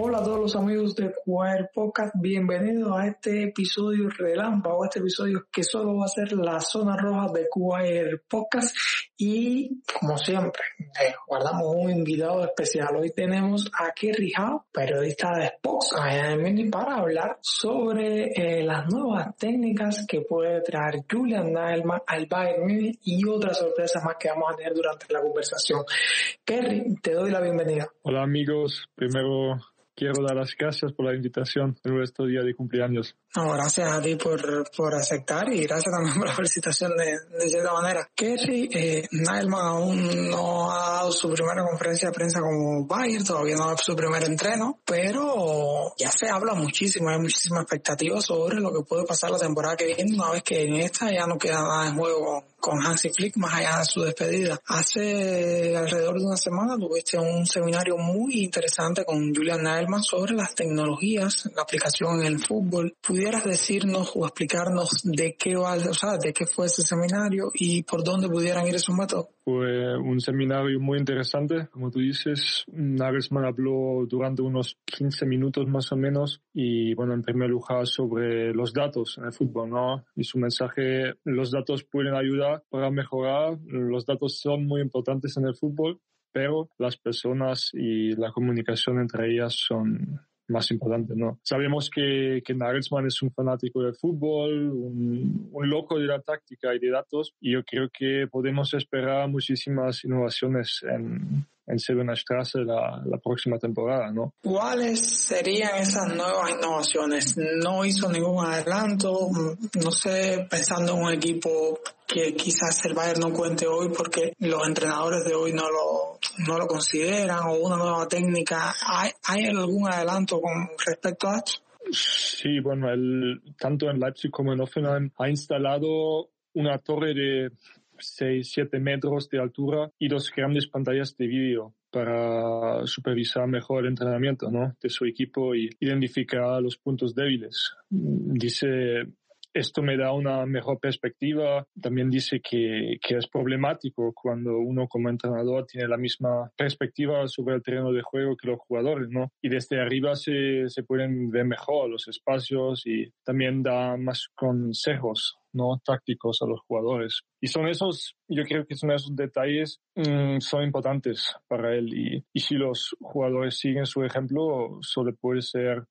Hola a todos los amigos de Jugar Podcast, bienvenidos a este episodio relámpago, este episodio que solo va a ser la zona roja de Jugar Podcast y como siempre eh, guardamos un invitado especial. Hoy tenemos a Kerry Howe, periodista de Spox para hablar sobre eh, las nuevas técnicas que puede traer Julian Nagelsmann al Bayern y otras sorpresas más que vamos a tener durante la conversación. Kerry, te doy la bienvenida. Hola amigos, primero quiero dar las gracias por la invitación en nuestro día de cumpleaños. No, gracias a ti por, por aceptar y gracias también por la felicitación de, de cierta manera. Kerry, eh, Nailman aún no ha dado su primera conferencia de prensa como Bayer, todavía no ha dado su primer entreno, pero ya se habla muchísimo, hay muchísima expectativa sobre lo que puede pasar la temporada que viene, una vez que en esta ya no queda nada en juego con Hansi Flick más allá de su despedida. Hace alrededor de una semana tuviste un seminario muy interesante con Julian Nailman sobre las tecnologías, la aplicación en el fútbol. ¿Pudieras decirnos o explicarnos de qué va, o sea, de qué fue ese seminario y por dónde pudieran ir esos métodos? Fue un seminario muy interesante, como tú dices. Nagelsmann habló durante unos 15 minutos más o menos y, bueno, en primer lugar sobre los datos en el fútbol, ¿no? Y su mensaje, los datos pueden ayudar para mejorar, los datos son muy importantes en el fútbol, pero las personas y la comunicación entre ellas son más importantes, ¿no? Sabemos que, que Nagelsmann es un fanático del fútbol, un, un, loco de la táctica y de datos, y yo creo que podemos esperar muchísimas innovaciones en, en Sevena Strasse la, la, próxima temporada, ¿no? ¿Cuáles serían esas nuevas innovaciones? No hizo ningún adelanto, no sé, pensando en un equipo que quizás el Bayern no cuente hoy porque los entrenadores de hoy no lo, no lo consideran o una nueva técnica. ¿Hay, hay algún adelanto con respecto a esto? Sí, bueno, el, tanto en Leipzig como en Offenheim ha instalado una torre de 6, 7 metros de altura y dos grandes pantallas de vídeo para supervisar mejor el entrenamiento ¿no? de su equipo y identificar los puntos débiles. Dice, esto me da una mejor perspectiva. También dice que, es problemático cuando uno como entrenador tiene la misma perspectiva sobre el terreno de juego que los jugadores, ¿no? Y desde arriba se, pueden ver mejor los espacios y también da más consejos no tácticos a los jugadores. Y son esos, yo creo que son esos detalles, mmm, son importantes para él. Y si los jugadores siguen su ejemplo, solo puede ser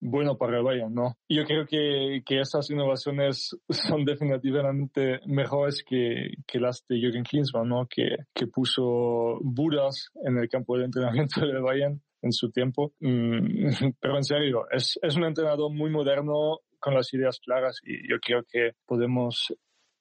bueno para el Bayern, ¿no? Yo creo que, que esas innovaciones son definitivamente mejores que, que las de Jürgen Klinsmann, ¿no? Que, que puso Budas en el campo de entrenamiento del Bayern en su tiempo. Mm, pero en serio, es, es un entrenador muy moderno con las ideas claras y yo creo que podemos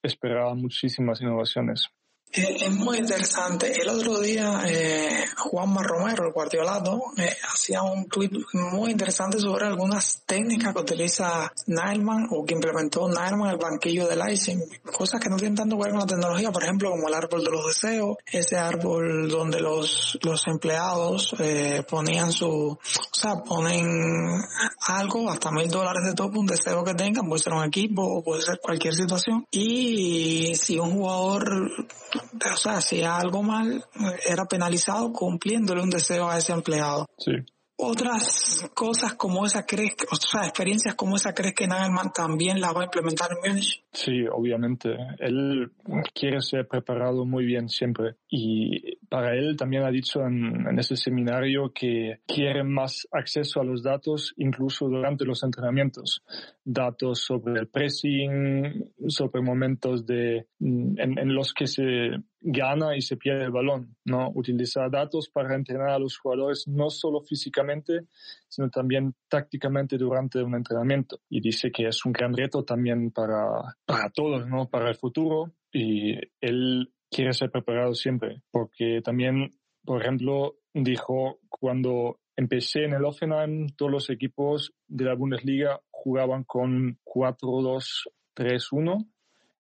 esperar muchísimas innovaciones. Es muy interesante. El otro día eh, Juanma Romero, el guardiolato, eh, hacía un tweet muy interesante sobre algunas técnicas que utiliza Nailman o que implementó Nailman el banquillo del Leipzig. Cosas que no tienen tanto que ver con la tecnología, por ejemplo, como el árbol de los deseos, ese árbol donde los, los empleados eh, ponían su, o sea, ponen algo, hasta mil dólares de top, un deseo que tengan, puede ser un equipo o puede ser cualquier situación. Y si un jugador o sea, hacía algo mal, era penalizado cumpliéndole un deseo a ese empleado. Sí. Otras cosas como esa crees, o sea, experiencias como esa crees que Nagelman también la va a implementar en Múnich. Sí, obviamente. Él quiere ser preparado muy bien siempre. Y para él también ha dicho en, en ese seminario que quiere más acceso a los datos incluso durante los entrenamientos. Datos sobre el pressing, sobre momentos de, en, en los que se gana y se pierde el balón, ¿no? Utilizar datos para entrenar a los jugadores no solo físicamente, sino también tácticamente durante un entrenamiento. Y dice que es un gran reto también para, para todos, ¿no? Para el futuro. Y él quiere ser preparado siempre, porque también, por ejemplo, dijo cuando empecé en el Offenheim, todos los equipos de la Bundesliga jugaban con 4-2-3-1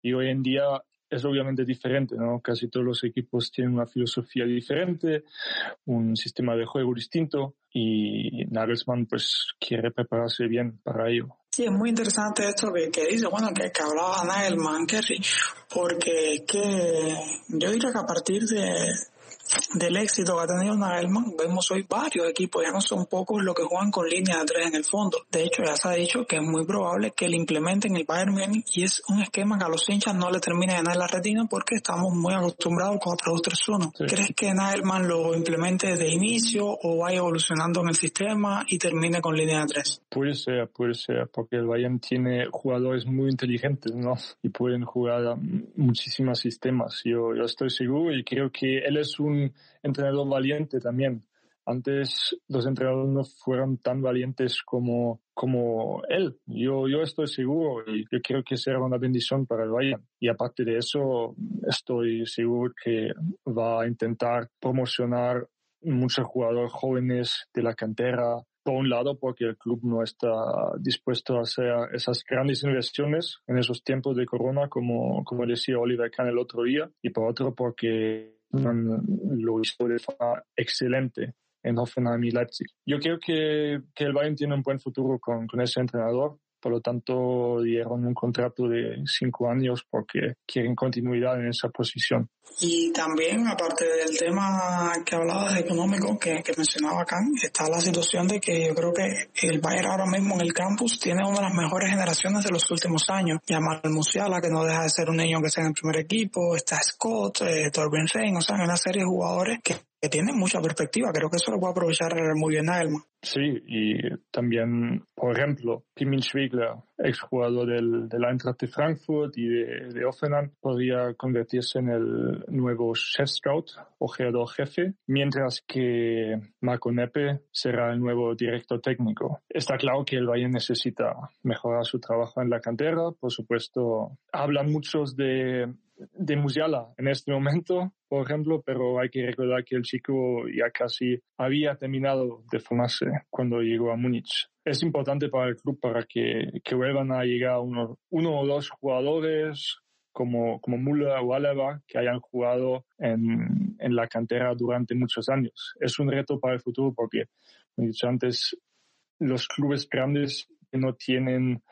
y hoy en día es obviamente diferente, ¿no? Casi todos los equipos tienen una filosofía diferente, un sistema de juego distinto y Nagelsmann pues quiere prepararse bien para ello. Sí, es muy interesante esto que, dice, bueno, que, que hablaba Nagelman, Kerry, porque que yo diría que a partir de, del éxito que ha tenido Nagelman, vemos hoy varios equipos, ya no son pocos los que juegan con línea de tres en el fondo. De hecho, ya se ha dicho que es muy probable que le implementen el Bayern Munich y es un esquema que a los hinchas no le termine de ganar la retina porque estamos muy acostumbrados con 4-2-3-1. ¿Crees que Nagelman lo implemente desde inicio o vaya evolucionando en el sistema y termine con línea de tres? Puede ser, puede ser, porque el Bayern tiene jugadores muy inteligentes, ¿no? Y pueden jugar muchísimos sistemas. Yo, yo estoy seguro y creo que él es un entrenador valiente también. Antes los entrenadores no fueron tan valientes como, como él. Yo, yo estoy seguro y yo creo que será una bendición para el Bayern. Y aparte de eso, estoy seguro que va a intentar promocionar muchos jugadores jóvenes de la cantera, por un lado porque el club no está dispuesto a hacer esas grandes inversiones en esos tiempos de corona, como, como decía Oliver Kahn el otro día, y por otro porque lo hizo de forma excelente en Hoffenheim y Leipzig. Yo creo que, que el Bayern tiene un buen futuro con, con ese entrenador por lo tanto dieron un contrato de cinco años porque quieren continuidad en esa posición. Y también, aparte del tema que hablabas económico que, que mencionaba acá, está la situación de que yo creo que el Bayern ahora mismo en el campus tiene una de las mejores generaciones de los últimos años. Yamal Musiala, que no deja de ser un niño que está en el primer equipo, está Scott, eh, Torben Rein, o sea, una serie de jugadores que que tiene mucha perspectiva. Creo que eso lo puede aprovechar muy bien Nagelman. Sí, y también, por ejemplo, Pimin Schwigler, exjugador del, del Eintracht de Frankfurt y de, de Offenheim, podría convertirse en el nuevo chef scout o jugador jefe, mientras que Marco Neppe será el nuevo director técnico. Está claro que el Bayern necesita mejorar su trabajo en la cantera. Por supuesto, hablan muchos de de Musiala en este momento, por ejemplo, pero hay que recordar que el chico ya casi había terminado de formarse cuando llegó a Múnich. Es importante para el club para que, que vuelvan a llegar uno, uno o dos jugadores como, como o Alaba que hayan jugado en, en la cantera durante muchos años. Es un reto para el futuro porque, como he dicho antes, los clubes grandes no tienen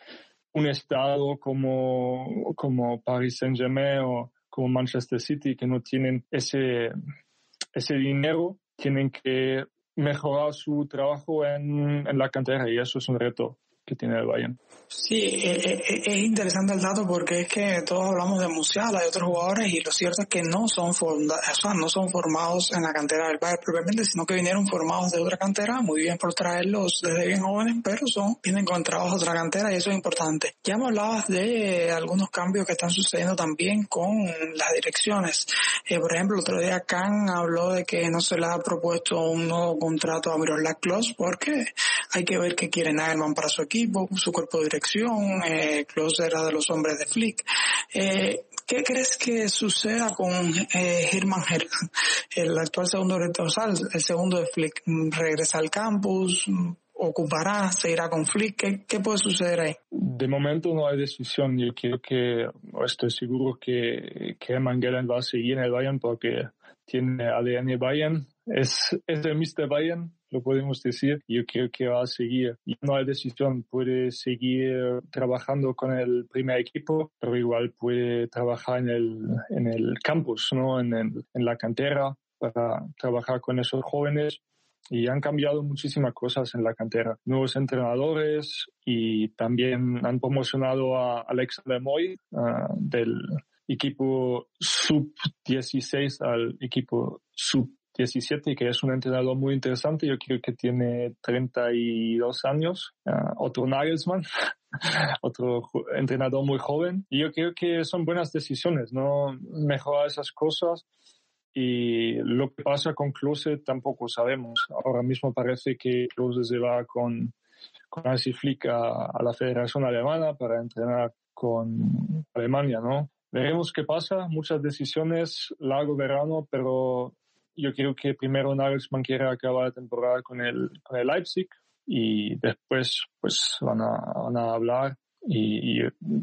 un estado como, como Paris Saint-Germain o como Manchester City que no tienen ese, ese dinero, tienen que mejorar su trabajo en, en la cantera y eso es un reto que tiene el Bayern. Sí, eh, eh, eh, es, interesante el dato porque es que todos hablamos de Musiala y otros jugadores y lo cierto es que no son, no son formados en la cantera del Bayern propiamente, sino que vinieron formados de otra cantera, muy bien por traerlos desde bien jóvenes, pero son, vienen con trabajo de otra cantera y eso es importante. Ya me hablabas de algunos cambios que están sucediendo también con las direcciones. por ejemplo, el otro día Khan habló de que no se le ha propuesto un nuevo contrato a Miroslav Klose porque hay que ver qué quiere Nagelman para su equipo, su cuerpo de dirección, eh, era de los hombres de Flick. Eh, ¿Qué crees que suceda con eh, Hermann el actual segundo director, el segundo de Flick? ¿Regresa al campus? ocupará, se irá con Flick, ¿Qué, puede suceder ahí? De momento no hay decisión, yo creo que, estoy seguro que, que Hermann va a seguir en el Bayern porque tiene ADN Bayern, es, es el Mr. Bayern, lo podemos decir. Yo creo que va a seguir. Y no hay decisión, puede seguir trabajando con el primer equipo, pero igual puede trabajar en el, en el campus, ¿no? En, en la cantera para trabajar con esos jóvenes y han cambiado muchísimas cosas en la cantera. Nuevos entrenadores y también han promocionado a Alex Lemoy ah, del equipo sub-16 al equipo sub 17, que es un entrenador muy interesante. Yo creo que tiene 32 años. Uh, otro Nagelsmann, otro entrenador muy joven. Y yo creo que son buenas decisiones, ¿no? Mejorar esas cosas. Y lo que pasa con Klose tampoco sabemos. Ahora mismo parece que Klose se va con, con Hansi Flick a, a la Federación Alemana para entrenar con Alemania, ¿no? Veremos qué pasa, muchas decisiones, largo verano, pero yo creo que primero Nagelsmann quiere acabar la temporada con el, con el Leipzig y después pues van a, van a hablar y,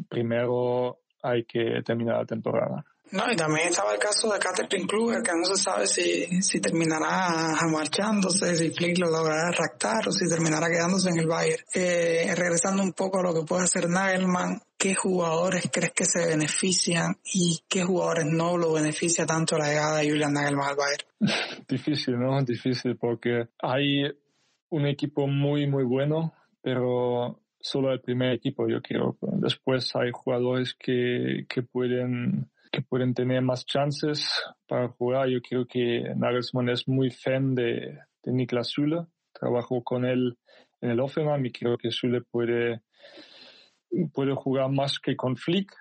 primero hay que terminar la temporada. No, y también estaba el caso de Catherine Kluger, que no se sabe si, si terminará marchándose, si Flick lo logrará ractar o si terminará quedándose en el Bayern. Eh, regresando un poco a lo que puede hacer Nagelman, ¿qué jugadores crees que se benefician y qué jugadores no lo beneficia tanto la llegada de Julian Nagelman al Bayern? Difícil, ¿no? Difícil porque hay un equipo muy, muy bueno, pero solo el primer equipo, yo creo. Después hay jugadores que, que pueden que pueden tener más chances para jugar. Yo creo que Nagelsmann es muy fan de, de Niklas Süle. Trabajo con él en el Offenbach y creo que Süle puede, puede jugar más que con Flick.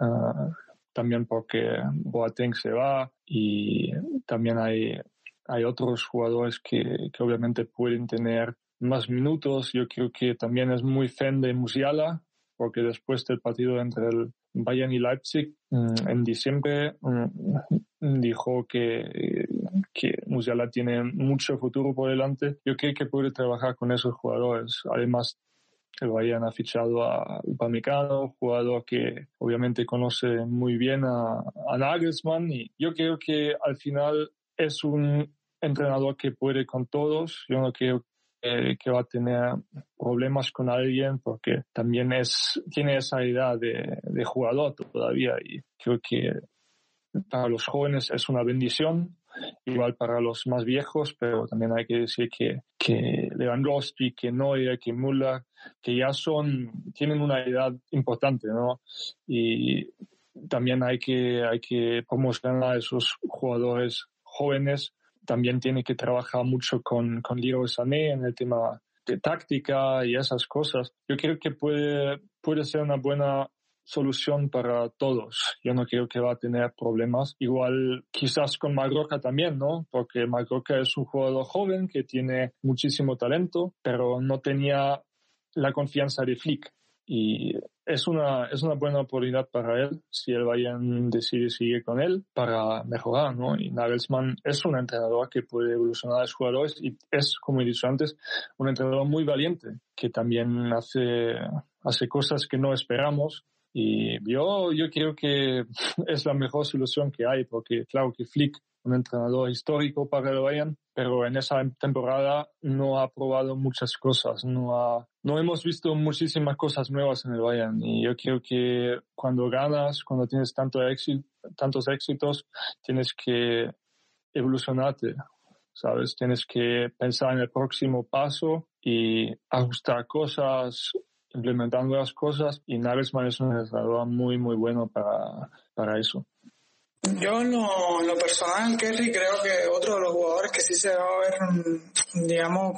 Ah, también porque Boateng se va y también hay, hay otros jugadores que, que obviamente pueden tener más minutos. Yo creo que también es muy fan de Musiala, porque después del partido entre el Bayern y Leipzig mm, en diciembre mm, dijo que, que Musiala tiene mucho futuro por delante. Yo creo que puede trabajar con esos jugadores. Además, el Bayern ha fichado a Upamecano, jugador que obviamente conoce muy bien a, a Nagelsmann y yo creo que al final es un entrenador que puede con todos. Yo no creo que va a tener problemas con alguien porque también es, tiene esa edad de, de jugador todavía y creo que para los jóvenes es una bendición, igual para los más viejos, pero también hay que decir que, que Lewandowski, que Neuer, que Müller, que ya son, tienen una edad importante, ¿no? Y también hay que, hay que promocionar a esos jugadores jóvenes también tiene que trabajar mucho con, con Leroy Sané en el tema de táctica y esas cosas. Yo creo que puede, puede ser una buena solución para todos. Yo no creo que va a tener problemas. Igual quizás con Magroca también, ¿no? Porque Magroca es un jugador joven que tiene muchísimo talento, pero no tenía la confianza de Flick. Y es una, es una buena oportunidad para él si el Bayern decide seguir con él para mejorar, ¿no? Y Nagelsmann es un entrenador que puede evolucionar a los jugadores y es, como he dicho antes, un entrenador muy valiente que también hace, hace cosas que no esperamos y yo, yo creo que es la mejor solución que hay porque claro que Flick un entrenador histórico para el Bayern, pero en esa temporada no ha probado muchas cosas, no ha, no hemos visto muchísimas cosas nuevas en el Bayern y yo creo que cuando ganas, cuando tienes tanto éxito, tantos éxitos, tienes que evolucionarte, ¿sabes? Tienes que pensar en el próximo paso y ajustar cosas, implementar nuevas cosas y Nagelsmann es un entrenador muy, muy bueno para, para eso. Yo en lo, personal, Kerry, creo que otro de los jugadores que sí se va a ver, digamos,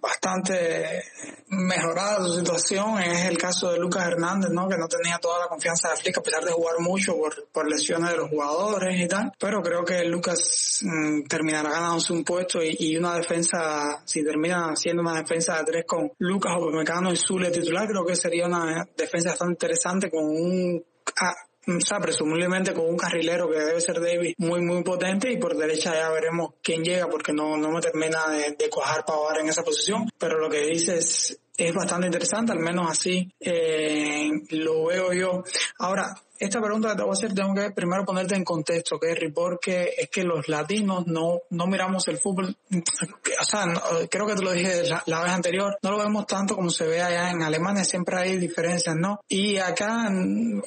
bastante mejorada su situación es el caso de Lucas Hernández, ¿no? Que no tenía toda la confianza de Flick a pesar de jugar mucho por, por lesiones de los jugadores y tal. Pero creo que Lucas mm, terminará ganándose un puesto y, una defensa, si termina siendo una defensa de tres con Lucas Opemecano y Zule titular, creo que sería una defensa bastante interesante con un ah, o sea, presumiblemente con un carrilero que debe ser David muy, muy potente y por derecha ya veremos quién llega porque no, no me termina de, de cuajar para en esa posición, pero lo que dices es bastante interesante, al menos así eh, lo veo yo. Ahora, esta pregunta que te voy a hacer tengo que primero ponerte en contexto, Kerry, porque es que los latinos no, no miramos el fútbol, o sea, creo que te lo dije la, vez anterior, no lo vemos tanto como se ve allá en Alemania, siempre hay diferencias, ¿no? Y acá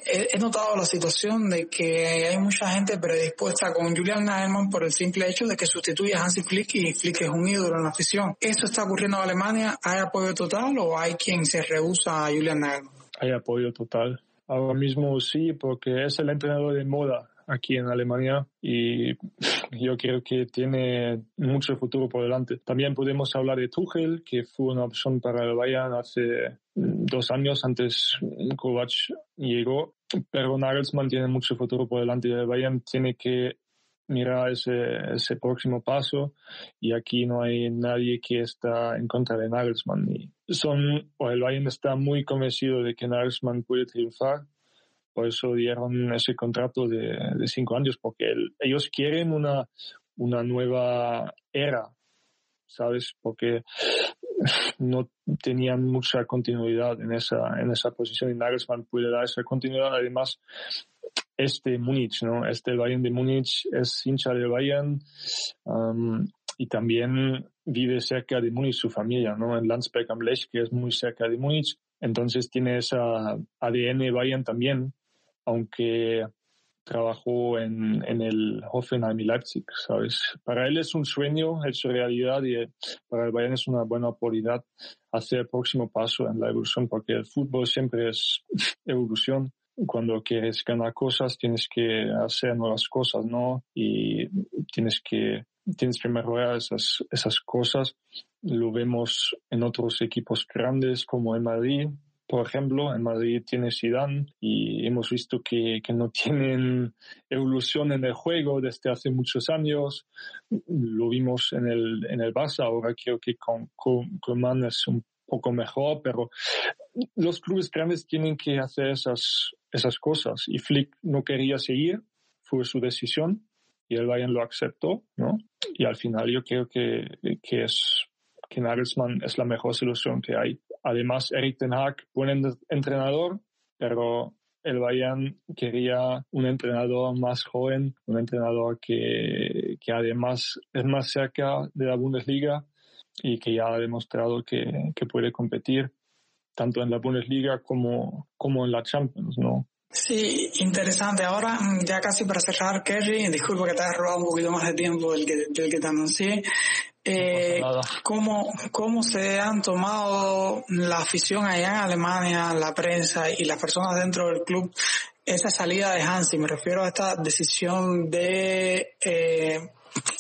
he, notado la situación de que hay mucha gente predispuesta con Julian Nagelsmann por el simple hecho de que sustituye a Hansi Flick y Flick es un ídolo en la afición. ¿Eso está ocurriendo en Alemania? ¿Hay apoyo total o hay quien se rehúsa a Julian Nagelsmann? Hay apoyo total Ahora mismo sí, porque es el entrenador de moda aquí en Alemania y yo creo que tiene mucho futuro por delante. También podemos hablar de Tuchel, que fue una opción para el Bayern hace dos años antes Kovac llegó, pero Nagelsmann tiene mucho futuro por delante y el Bayern tiene que mirar ese, ese próximo paso y aquí no hay nadie que está en contra de Nagelsmann. Y son, o el Bayern está muy convencido de que Nagelsmann puede triunfar, por eso dieron ese contrato de, de cinco años, porque ellos quieren una, una nueva era, ¿sabes? Porque no tenían mucha continuidad en esa, en esa posición y Nagelsmann puede dar esa continuidad. Además, este Múnich, ¿no? Este Bayern de Múnich es hincha del Bayern um, y también vive cerca de Múnich su familia, ¿no? En Landsberg am Lech, que es muy cerca de Múnich. Entonces tiene esa ADN Bayern también, aunque trabajó en, en el Hoffenheim y Leipzig, ¿sabes? Para él es un sueño hecho realidad y para el Bayern es una buena oportunidad hacer el próximo paso en la evolución, porque el fútbol siempre es evolución. Cuando quieres ganar cosas, tienes que hacer nuevas cosas, ¿no? Y tienes que, tienes que mejorar esas, esas cosas. Lo vemos en otros equipos grandes como en Madrid, por ejemplo, en Madrid tiene Zidane y hemos visto que, que, no tienen evolución en el juego desde hace muchos años. Lo vimos en el, en el Barça, ahora creo que con Koeman es un poco mejor, pero los clubes grandes tienen que hacer esas, esas cosas. Y Flick no quería seguir, fue su decisión y el Bayern lo aceptó, ¿no? Y al final yo creo que, que es que Nagelsmann es la mejor solución que hay Además, Eric Ten Hag, buen entrenador, pero el Bayern quería un entrenador más joven, un entrenador que, que además es más cerca de la Bundesliga y que ya ha demostrado que, que puede competir tanto en la Bundesliga como, como en la Champions, ¿no? Sí, interesante. Ahora, ya casi para cerrar, Kerry, disculpa que te haya robado un poquito más de tiempo del que, del que te anuncié. Eh, ¿cómo, ¿Cómo se han tomado la afición allá en Alemania, la prensa y las personas dentro del club esa salida de Hansi? Me refiero a esta decisión de eh,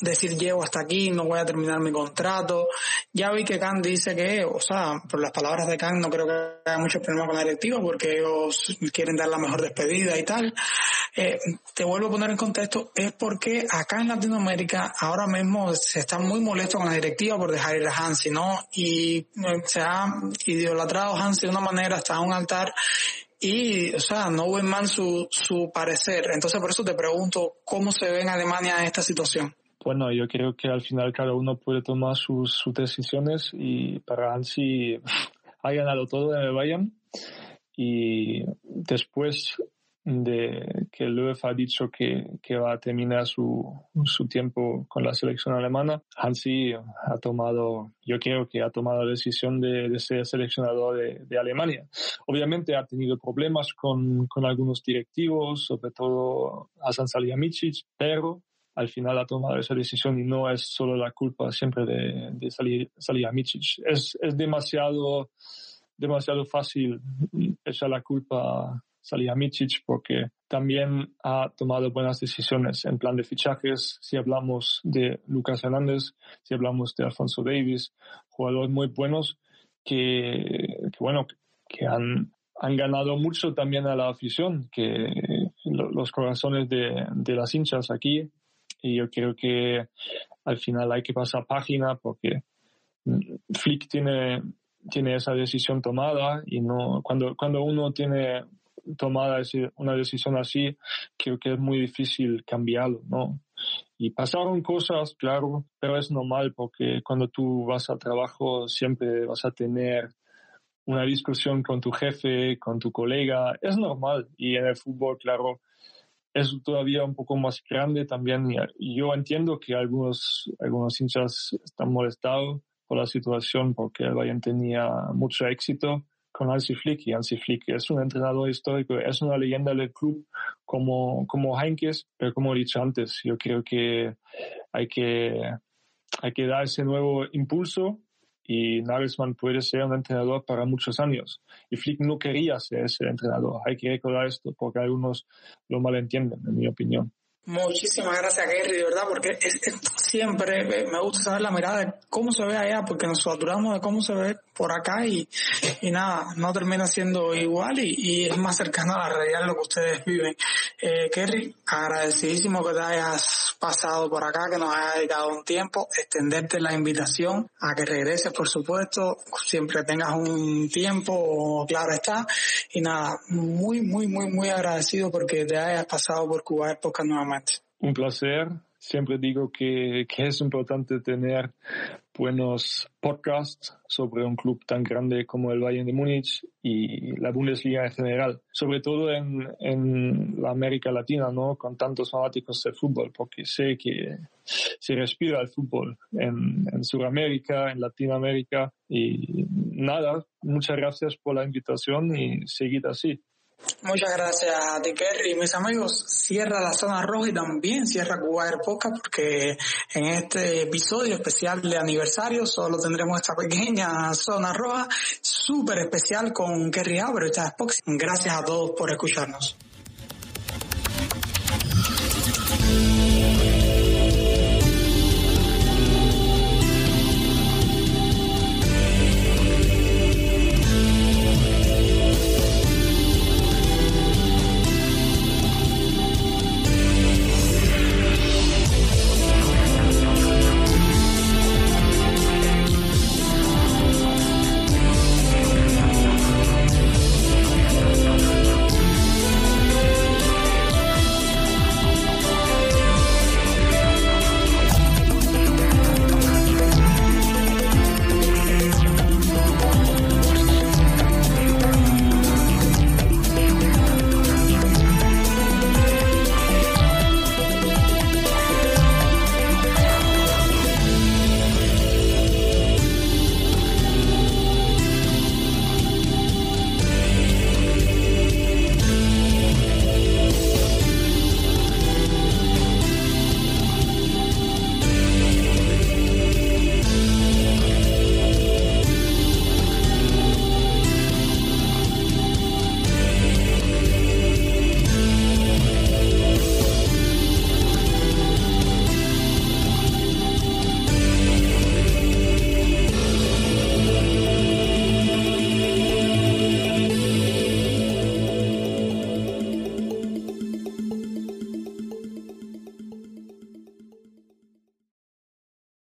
decir llego hasta aquí, no voy a terminar mi contrato. Ya vi que Khan dice que, o sea, por las palabras de Khan no creo que haya mucho problema con la directiva porque ellos quieren dar la mejor despedida y tal. Eh, te vuelvo a poner en contexto, es porque acá en Latinoamérica ahora mismo se está muy molesto con la directiva por dejar ir a Hansi, ¿no? Y eh, se ha idolatrado Hansi de una manera hasta un altar y, o sea, no ven mal su, su parecer. Entonces, por eso te pregunto, ¿cómo se ve en Alemania esta situación? Bueno, yo creo que al final cada uno puede tomar sus, sus decisiones y para Hansi ha ganado todo en el Bayern y después de que Löw ha dicho que, que va a terminar su, su, tiempo con la selección alemana, Hansi ha tomado, yo creo que ha tomado la decisión de, de ser seleccionador de, de, Alemania. Obviamente ha tenido problemas con, con algunos directivos, sobre todo Hasan Salihamidzic, pero al final ha tomado esa decisión y no es solo la culpa siempre de, de Salihamidzic. Es, es demasiado, demasiado fácil echar la culpa Salihamidzic porque también ha tomado buenas decisiones en plan de fichajes. Si hablamos de Lucas Hernández, si hablamos de Alfonso Davis, jugadores muy buenos que, bueno, que han, han ganado mucho también a la afición, que los corazones de las hinchas aquí. Y yo creo que al final hay que pasar página porque Flick tiene, tiene esa decisión tomada y no, cuando, cuando uno tiene tomada una decisión así, creo que es muy difícil cambiarlo, ¿no? Y pasaron cosas, claro, pero es normal porque cuando tú vas al trabajo siempre vas a tener una discusión con tu jefe, con tu colega, es normal. Y en el fútbol, claro, es todavía un poco más grande también. Yo entiendo que algunos, algunos hinchas están molestados por la situación porque el Bayern tenía mucho éxito con Hansi Flick y Hansi Flick es un entrenador histórico, es una leyenda del club como, como Heinkes, pero como he dicho antes, yo creo que hay que, hay que dar ese nuevo impulso y Nagelsmann puede ser un entrenador para muchos años. Y Flick no quería ser ese entrenador. Hay que recordar esto porque algunos lo malentienden, en mi opinión. Muchísimas gracias, Gary, de verdad, porque siempre me gusta saber la mirada de cómo se ve allá, porque nos saturamos de cómo se ve por acá y, y nada, no termina siendo igual y, y, es más cercano a la realidad de lo que ustedes viven. Eh, Kerry, agradecidísimo que te hayas pasado por acá, que nos hayas dedicado un tiempo, extenderte la invitación a que regreses, por supuesto, siempre tengas un tiempo, claro está, y nada, muy, muy, muy, muy agradecido porque te hayas pasado por Cuba Época nuevamente. Un placer siempre digo que, es importante tener buenos podcasts sobre un club tan grande como el Bayern de Múnich y la Bundesliga en general, sobre todo en, en la América Latina, ¿no? Con tantos fanáticos del fútbol, porque sé que se respira el fútbol en, en Sudamérica, en Latinoamérica y nada, muchas gracias por la invitación y seguid así. Muchas gracias a ti, Kerry. Mis amigos, cierra la zona roja y también cierra Cuba porque en este episodio especial de aniversario solo tendremos esta pequeña zona roja súper especial con Kerry Abro y Gracias a todos por escucharnos.